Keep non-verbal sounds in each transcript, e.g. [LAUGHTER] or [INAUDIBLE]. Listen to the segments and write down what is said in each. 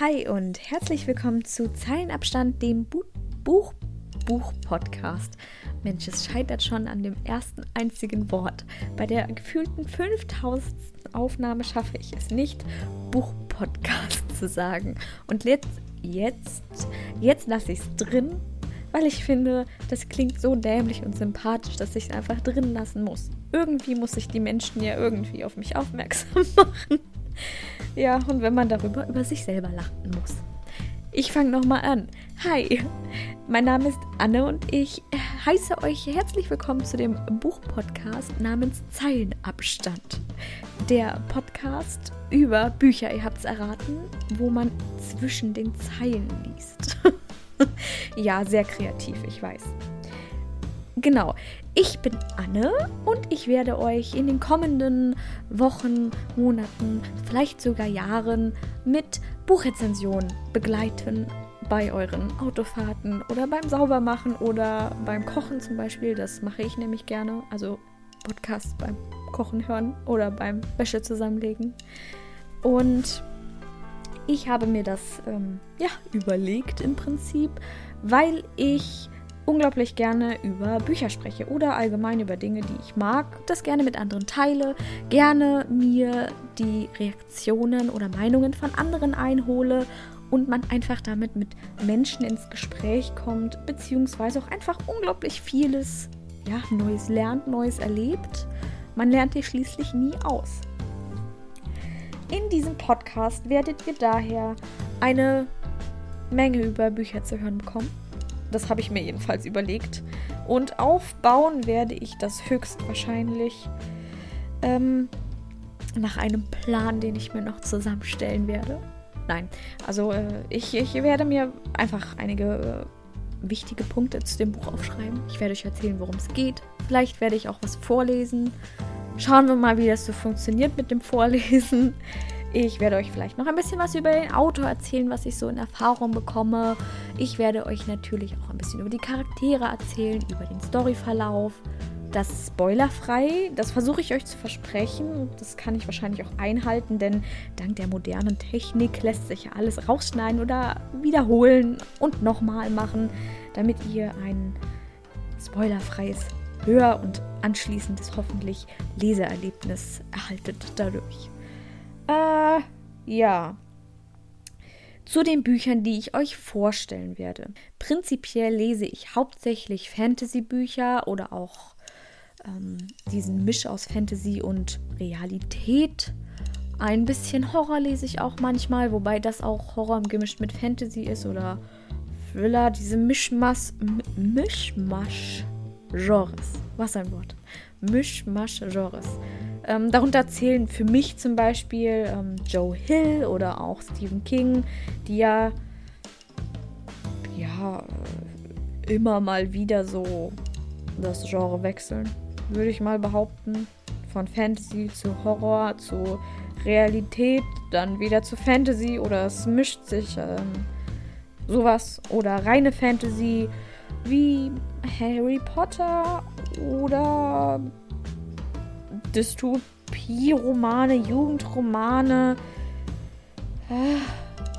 Hi und herzlich willkommen zu Zeilenabstand, dem Bu Buch Buch Podcast. Mensch, es scheitert schon an dem ersten einzigen Wort. Bei der gefühlten 5000. Aufnahme schaffe ich es nicht, Buch Podcast zu sagen. Und jetzt, jetzt, jetzt lasse ich es drin, weil ich finde, das klingt so dämlich und sympathisch, dass ich es einfach drin lassen muss. Irgendwie muss ich die Menschen ja irgendwie auf mich aufmerksam [LAUGHS] machen. [LAUGHS] Ja, und wenn man darüber über sich selber lachen muss. Ich fange nochmal an. Hi, [LAUGHS] mein Name ist Anne und ich heiße euch herzlich willkommen zu dem Buchpodcast namens Zeilenabstand. Der Podcast über Bücher, ihr habt es erraten, wo man zwischen den Zeilen liest. [LAUGHS] ja, sehr kreativ, ich weiß. Genau, ich bin Anne und ich werde euch in den kommenden Wochen, Monaten, vielleicht sogar Jahren mit Buchrezensionen begleiten bei euren Autofahrten oder beim Saubermachen oder beim Kochen zum Beispiel. Das mache ich nämlich gerne. Also Podcasts beim Kochen hören oder beim Wäsche zusammenlegen. Und ich habe mir das ähm, ja überlegt im Prinzip, weil ich unglaublich gerne über Bücher spreche oder allgemein über Dinge, die ich mag, das gerne mit anderen teile, gerne mir die Reaktionen oder Meinungen von anderen einhole und man einfach damit mit Menschen ins Gespräch kommt, beziehungsweise auch einfach unglaublich vieles ja, Neues lernt, Neues erlebt. Man lernt hier schließlich nie aus. In diesem Podcast werdet ihr daher eine Menge über Bücher zu hören bekommen das habe ich mir jedenfalls überlegt. Und aufbauen werde ich das höchstwahrscheinlich ähm, nach einem Plan, den ich mir noch zusammenstellen werde. Nein, also äh, ich, ich werde mir einfach einige äh, wichtige Punkte zu dem Buch aufschreiben. Ich werde euch erzählen, worum es geht. Vielleicht werde ich auch was vorlesen. Schauen wir mal, wie das so funktioniert mit dem Vorlesen. Ich werde euch vielleicht noch ein bisschen was über den Autor erzählen, was ich so in Erfahrung bekomme. Ich werde euch natürlich auch ein bisschen über die Charaktere erzählen, über den Storyverlauf. Das ist spoilerfrei, das versuche ich euch zu versprechen. Das kann ich wahrscheinlich auch einhalten, denn dank der modernen Technik lässt sich ja alles rausschneiden oder wiederholen und nochmal machen, damit ihr ein spoilerfreies Hör- und anschließendes hoffentlich Leseerlebnis erhaltet dadurch. Äh, ja. Zu den Büchern, die ich euch vorstellen werde. Prinzipiell lese ich hauptsächlich Fantasy-Bücher oder auch ähm, diesen Misch aus Fantasy und Realität. Ein bisschen Horror lese ich auch manchmal, wobei das auch Horror gemischt mit Fantasy ist oder Thriller. Diese Mischmasch, Mischmasch Genres. Was ein Wort. Mischmasch-Genres. Ähm, darunter zählen für mich zum Beispiel ähm, Joe Hill oder auch Stephen King, die ja, ja immer mal wieder so das Genre wechseln, würde ich mal behaupten. Von Fantasy zu Horror zu Realität, dann wieder zu Fantasy oder es mischt sich ähm, sowas oder reine Fantasy wie Harry Potter oder Dystopie-Romane, Jugendromane, äh,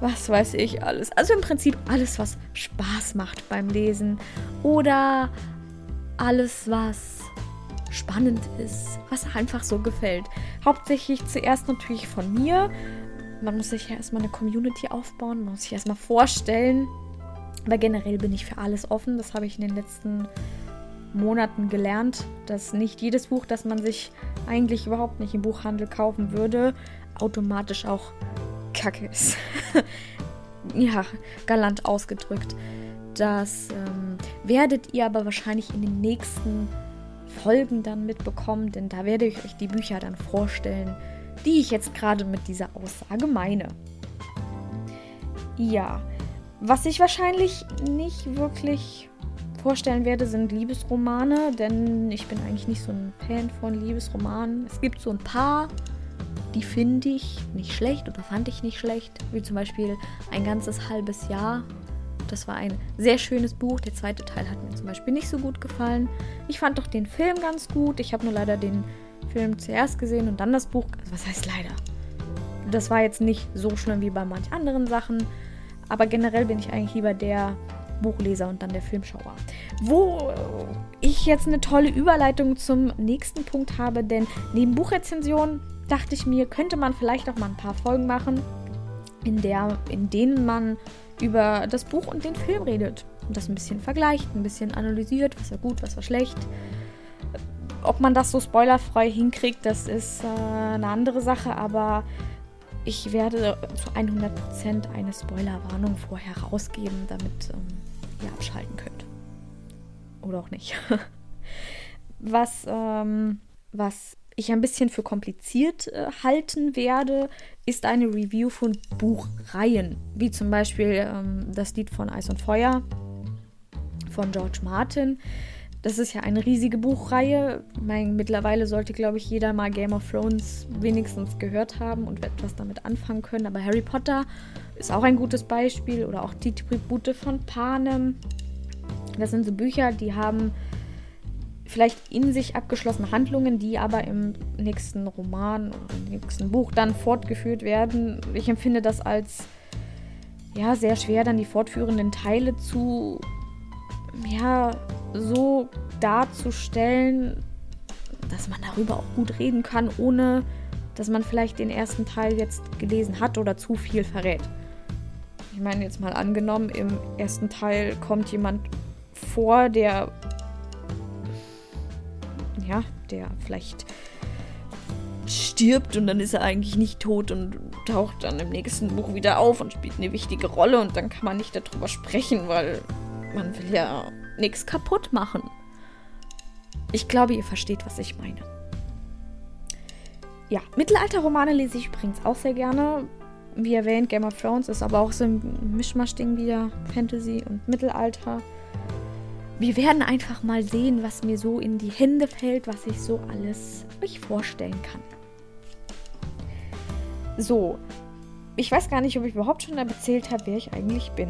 was weiß ich alles. Also im Prinzip alles, was Spaß macht beim Lesen oder alles, was spannend ist, was einfach so gefällt. Hauptsächlich zuerst natürlich von mir. Man muss sich ja erstmal eine Community aufbauen, man muss sich erstmal vorstellen. Aber generell bin ich für alles offen. Das habe ich in den letzten Monaten gelernt, dass nicht jedes Buch, das man sich eigentlich überhaupt nicht im Buchhandel kaufen würde, automatisch auch Kacke ist. [LAUGHS] ja, galant ausgedrückt. Das ähm, werdet ihr aber wahrscheinlich in den nächsten Folgen dann mitbekommen, denn da werde ich euch die Bücher dann vorstellen, die ich jetzt gerade mit dieser Aussage meine. Ja, was ich wahrscheinlich nicht wirklich vorstellen werde, sind Liebesromane, denn ich bin eigentlich nicht so ein Fan von Liebesromanen. Es gibt so ein paar, die finde ich nicht schlecht oder fand ich nicht schlecht, wie zum Beispiel ein ganzes halbes Jahr. Das war ein sehr schönes Buch. Der zweite Teil hat mir zum Beispiel nicht so gut gefallen. Ich fand doch den Film ganz gut. Ich habe nur leider den Film zuerst gesehen und dann das Buch. Also was heißt leider? Das war jetzt nicht so schlimm wie bei manch anderen Sachen, aber generell bin ich eigentlich lieber der Buchleser und dann der Filmschauer. Wo ich jetzt eine tolle Überleitung zum nächsten Punkt habe, denn neben Buchrezensionen dachte ich mir, könnte man vielleicht auch mal ein paar Folgen machen, in, der, in denen man über das Buch und den Film redet und das ein bisschen vergleicht, ein bisschen analysiert, was war gut, was war schlecht. Ob man das so spoilerfrei hinkriegt, das ist äh, eine andere Sache, aber ich werde zu 100% eine Spoilerwarnung vorher rausgeben, damit ähm, ihr abschalten könnt. Oder auch nicht. [LAUGHS] was, ähm, was ich ein bisschen für kompliziert äh, halten werde, ist eine Review von Buchreihen, wie zum Beispiel ähm, das Lied von Eis und Feuer von George Martin. Das ist ja eine riesige Buchreihe. Mein, mittlerweile sollte, glaube ich, jeder mal Game of Thrones wenigstens gehört haben und etwas damit anfangen können. Aber Harry Potter ist auch ein gutes Beispiel oder auch die Tribute von Panem. Das sind so Bücher, die haben vielleicht in sich abgeschlossene Handlungen, die aber im nächsten Roman oder im nächsten Buch dann fortgeführt werden. Ich empfinde das als ja sehr schwer, dann die fortführenden Teile zu ja so darzustellen, dass man darüber auch gut reden kann, ohne dass man vielleicht den ersten Teil jetzt gelesen hat oder zu viel verrät. Ich meine jetzt mal angenommen, im ersten Teil kommt jemand vor, der ja, der vielleicht stirbt und dann ist er eigentlich nicht tot und taucht dann im nächsten Buch wieder auf und spielt eine wichtige Rolle und dann kann man nicht darüber sprechen, weil man will ja nichts kaputt machen. Ich glaube, ihr versteht, was ich meine. Ja, Mittelalterromane lese ich übrigens auch sehr gerne. Wie erwähnt, Game of Thrones ist aber auch so ein Mischmasch-Ding wieder. Fantasy und Mittelalter wir werden einfach mal sehen, was mir so in die Hände fällt, was ich so alles euch vorstellen kann. So, ich weiß gar nicht, ob ich überhaupt schon erzählt habe, wer ich eigentlich bin.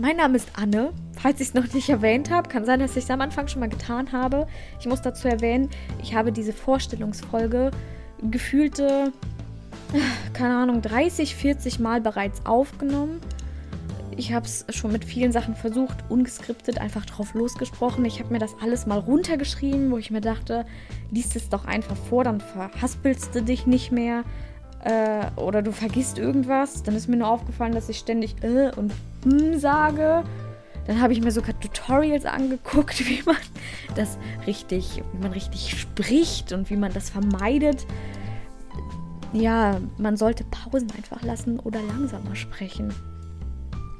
Mein Name ist Anne. Falls ich es noch nicht erwähnt habe, kann sein, dass ich es am Anfang schon mal getan habe. Ich muss dazu erwähnen, ich habe diese Vorstellungsfolge gefühlte, keine Ahnung, 30, 40 Mal bereits aufgenommen ich habe es schon mit vielen Sachen versucht, ungeskriptet, einfach drauf losgesprochen. Ich habe mir das alles mal runtergeschrieben, wo ich mir dachte, liest es doch einfach vor, dann verhaspelst du dich nicht mehr äh, oder du vergisst irgendwas. Dann ist mir nur aufgefallen, dass ich ständig äh und hm sage. Dann habe ich mir sogar Tutorials angeguckt, [LAUGHS] wie man das richtig, wie man richtig spricht und wie man das vermeidet. Ja, man sollte Pausen einfach lassen oder langsamer sprechen.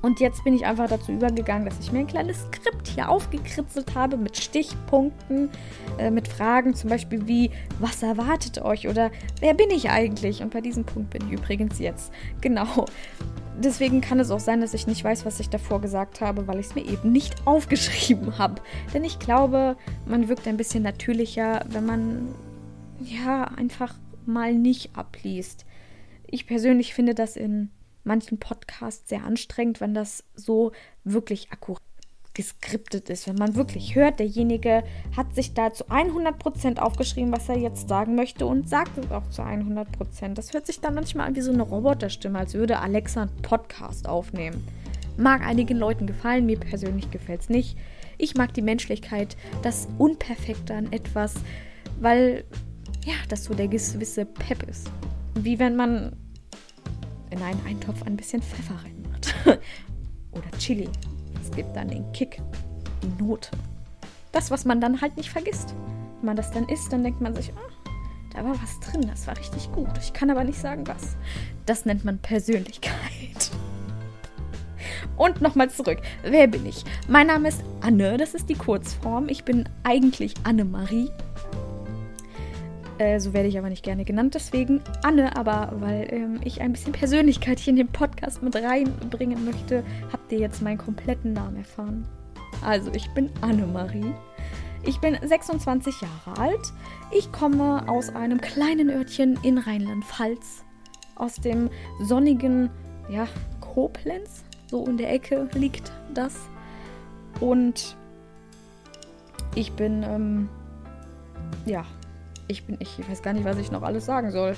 Und jetzt bin ich einfach dazu übergegangen, dass ich mir ein kleines Skript hier aufgekritzelt habe mit Stichpunkten, äh, mit Fragen zum Beispiel wie, was erwartet euch oder wer bin ich eigentlich? Und bei diesem Punkt bin ich übrigens jetzt. [LAUGHS] Genau. Deswegen kann es auch sein, dass ich nicht weiß, was ich davor gesagt habe, weil ich es mir eben nicht [LAUGHS] aufgeschrieben habe. Denn ich glaube, man wirkt ein bisschen natürlicher, wenn man ja einfach mal nicht abliest. Ich persönlich finde das in manchen Podcasts sehr anstrengend, wenn das so wirklich akkurat geskriptet ist, wenn man wirklich hört, derjenige hat sich da zu 100% aufgeschrieben, was er jetzt sagen möchte und sagt es auch zu 100%. Das hört sich dann manchmal an wie so eine Roboterstimme, als würde Alexa einen Podcast aufnehmen. Mag einigen Leuten gefallen, mir persönlich gefällt es nicht. Ich mag die Menschlichkeit, das Unperfekte an etwas, weil ja, das so der gewisse Pep ist. Wie wenn man in einen Eintopf ein bisschen Pfeffer reinmacht. [LAUGHS] Oder Chili. Das gibt dann den Kick, die Note. Das, was man dann halt nicht vergisst. Wenn man das dann isst, dann denkt man sich, oh, da war was drin, das war richtig gut. Ich kann aber nicht sagen, was. Das nennt man Persönlichkeit. [LAUGHS] Und nochmal zurück. Wer bin ich? Mein Name ist Anne, das ist die Kurzform. Ich bin eigentlich Annemarie. Äh, so werde ich aber nicht gerne genannt, deswegen Anne, aber weil ähm, ich ein bisschen Persönlichkeit hier in den Podcast mit reinbringen möchte, habt ihr jetzt meinen kompletten Namen erfahren. Also, ich bin Annemarie. Ich bin 26 Jahre alt. Ich komme aus einem kleinen Örtchen in Rheinland-Pfalz. Aus dem sonnigen, ja, Koblenz. So in der Ecke liegt das. Und ich bin, ähm, ja, ich bin, ich weiß gar nicht, was ich noch alles sagen soll.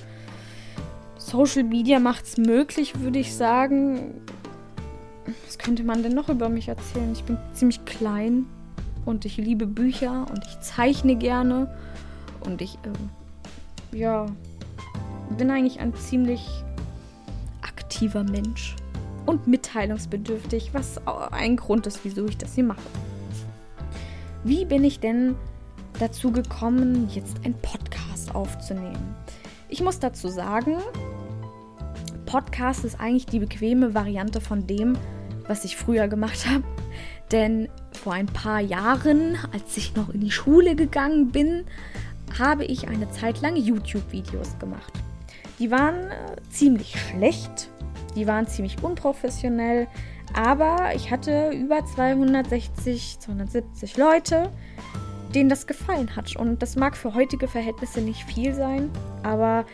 Social Media macht es möglich, würde ich sagen. Was könnte man denn noch über mich erzählen? Ich bin ziemlich klein und ich liebe Bücher und ich zeichne gerne und ich, äh, ja, bin eigentlich ein ziemlich aktiver Mensch und mitteilungsbedürftig, was ein Grund ist, wieso ich das hier mache. Wie bin ich denn dazu gekommen, jetzt einen Podcast aufzunehmen? Ich muss dazu sagen, Podcast ist eigentlich die bequeme Variante von dem, was ich früher gemacht habe. Denn vor ein paar Jahren, als ich noch in die Schule gegangen bin, habe ich eine Zeit lang YouTube-Videos gemacht. Die waren äh, ziemlich schlecht, die waren ziemlich unprofessionell, aber ich hatte über 260, 270 Leute, denen das gefallen hat. Und das mag für heutige Verhältnisse nicht viel sein, aber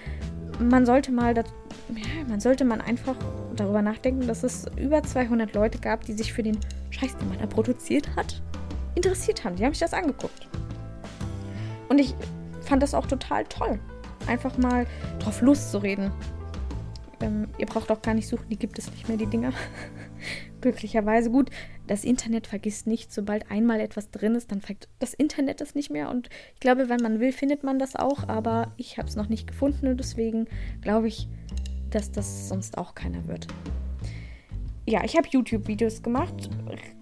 man sollte mal, das, ja, man sollte man einfach darüber nachdenken, dass es über 200 Leute gab, die sich für den Scheiß, den man da produziert hat, interessiert haben. Die haben sich das angeguckt. Und ich fand das auch total toll. Einfach mal drauf loszureden. Ähm, ihr braucht auch gar nicht suchen, die gibt es nicht mehr, die Dinger. Glücklicherweise gut. Das Internet vergisst nicht, sobald einmal etwas drin ist, dann fängt das Internet es nicht mehr. Und ich glaube, wenn man will, findet man das auch. Aber ich habe es noch nicht gefunden und deswegen glaube ich, dass das sonst auch keiner wird. Ja, ich habe YouTube-Videos gemacht,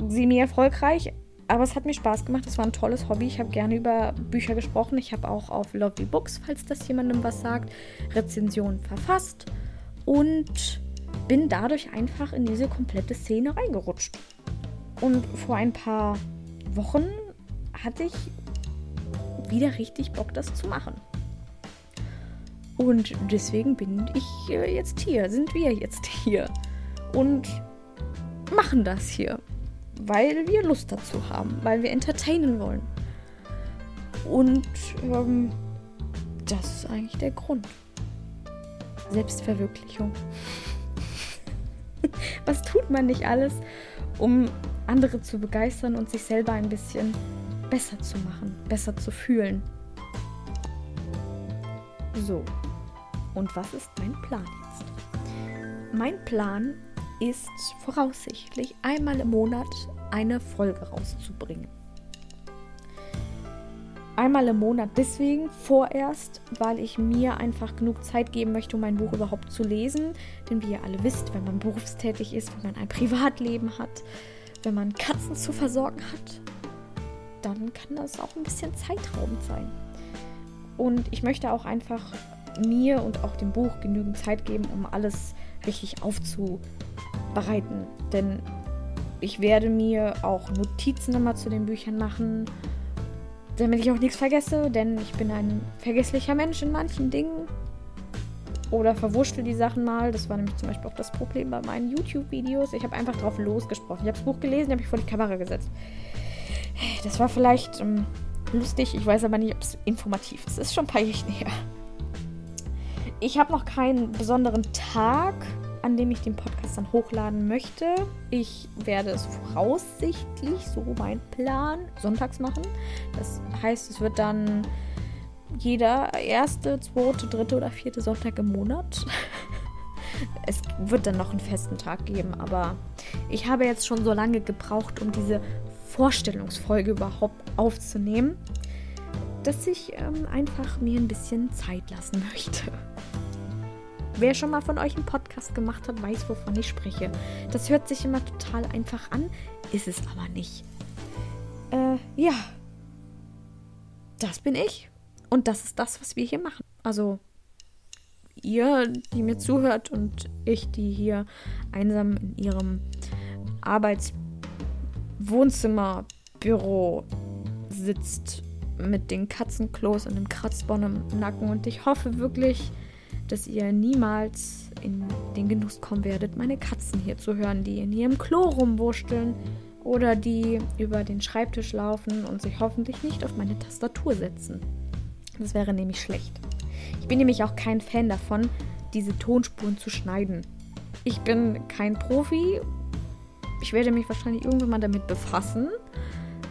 semi-erfolgreich, aber es hat mir Spaß gemacht. Es war ein tolles Hobby. Ich habe gerne über Bücher gesprochen. Ich habe auch auf Lovely Books, falls das jemandem was sagt, Rezensionen verfasst und bin dadurch einfach in diese komplette Szene reingerutscht. Und vor ein paar Wochen hatte ich wieder richtig Bock, das zu machen. Und deswegen bin ich äh, jetzt hier, sind wir jetzt hier und machen das hier, weil wir Lust dazu haben, weil wir entertainen wollen. Und ähm, das ist eigentlich der Grund. Selbstverwirklichung. [LAUGHS] Was tut man nicht alles, um andere zu begeistern und sich selber ein bisschen besser zu machen, besser zu fühlen? So, und was ist mein Plan jetzt? Mein Plan ist voraussichtlich einmal im Monat eine Folge rauszubringen einmal im Monat. Deswegen vorerst, weil ich mir einfach genug Zeit geben möchte, um mein Buch überhaupt zu lesen. Denn wie ihr alle wisst, wenn man berufstätig ist, wenn man ein Privatleben hat, wenn man Katzen zu versorgen hat, dann kann das auch ein bisschen zeitraubend sein. Und ich möchte auch einfach mir und auch dem Buch genügend Zeit geben, um alles richtig aufzubereiten. Denn ich werde mir auch Notizen immer zu den Büchern machen damit ich auch nichts vergesse, denn ich bin ein vergesslicher Mensch in manchen Dingen. Oder verwurschtel die Sachen mal. Das war nämlich zum Beispiel auch das Problem bei meinen YouTube-Videos. Ich habe einfach drauf losgesprochen. Ich habe das Buch gelesen, habe ich vor die Kamera gesetzt. Das war vielleicht ähm, lustig, ich weiß aber nicht, ob es informativ ist. Es ist schon ein paar Jahre her. Ich habe noch keinen besonderen Tag an dem ich den Podcast dann hochladen möchte. Ich werde es voraussichtlich, so mein Plan, sonntags machen. Das heißt, es wird dann jeder erste, zweite, dritte oder vierte Sonntag im Monat. [LAUGHS] es wird dann noch einen festen Tag geben, aber ich habe jetzt schon so lange gebraucht, um diese Vorstellungsfolge überhaupt aufzunehmen, dass ich ähm, einfach mir ein bisschen Zeit lassen [LAUGHS] möchte. Wer schon mal von euch einen Podcast gemacht hat, weiß, wovon ich spreche. Das hört sich immer total einfach an, ist es aber nicht. Äh, ja. Das bin ich. Und das ist das, was wir hier machen. Also, ihr, die mir zuhört und ich, die hier einsam in ihrem Arbeitswohnzimmerbüro sitzt mit den Katzenklos und dem Kratzbon im Nacken. Und ich hoffe wirklich, dass ihr niemals in den Genuss kommen werdet, meine Katzen hier zu hören, die in ihrem Klo rumwurschteln oder die über den Schreibtisch laufen und sich hoffentlich nicht auf meine Tastatur setzen. Das wäre nämlich schlecht. Ich bin nämlich auch kein Fan davon, diese Tonspuren zu schneiden. Ich bin kein Profi. Ich werde mich wahrscheinlich irgendwann mal damit befassen.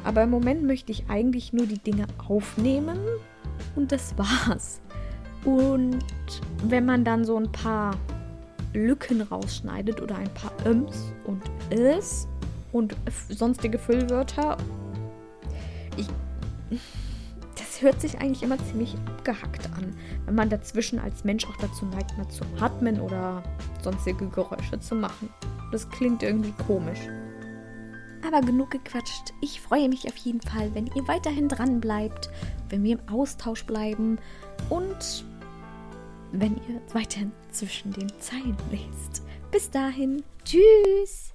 Aber im Moment möchte ich eigentlich nur die Dinge aufnehmen und das war's. Und wenn man dann so ein paar Lücken rausschneidet oder ein paar Öms und Is und sonstige Füllwörter, ich, das hört sich eigentlich immer ziemlich abgehackt an, wenn man dazwischen als Mensch auch dazu neigt, mal zu atmen oder sonstige Geräusche zu machen. Das klingt irgendwie komisch. Aber genug gequatscht. Ich freue mich auf jeden Fall, wenn ihr weiterhin dran bleibt, wenn wir im Austausch bleiben und wenn ihr weiterhin zwischen den Zeilen lest. Bis dahin, tschüss!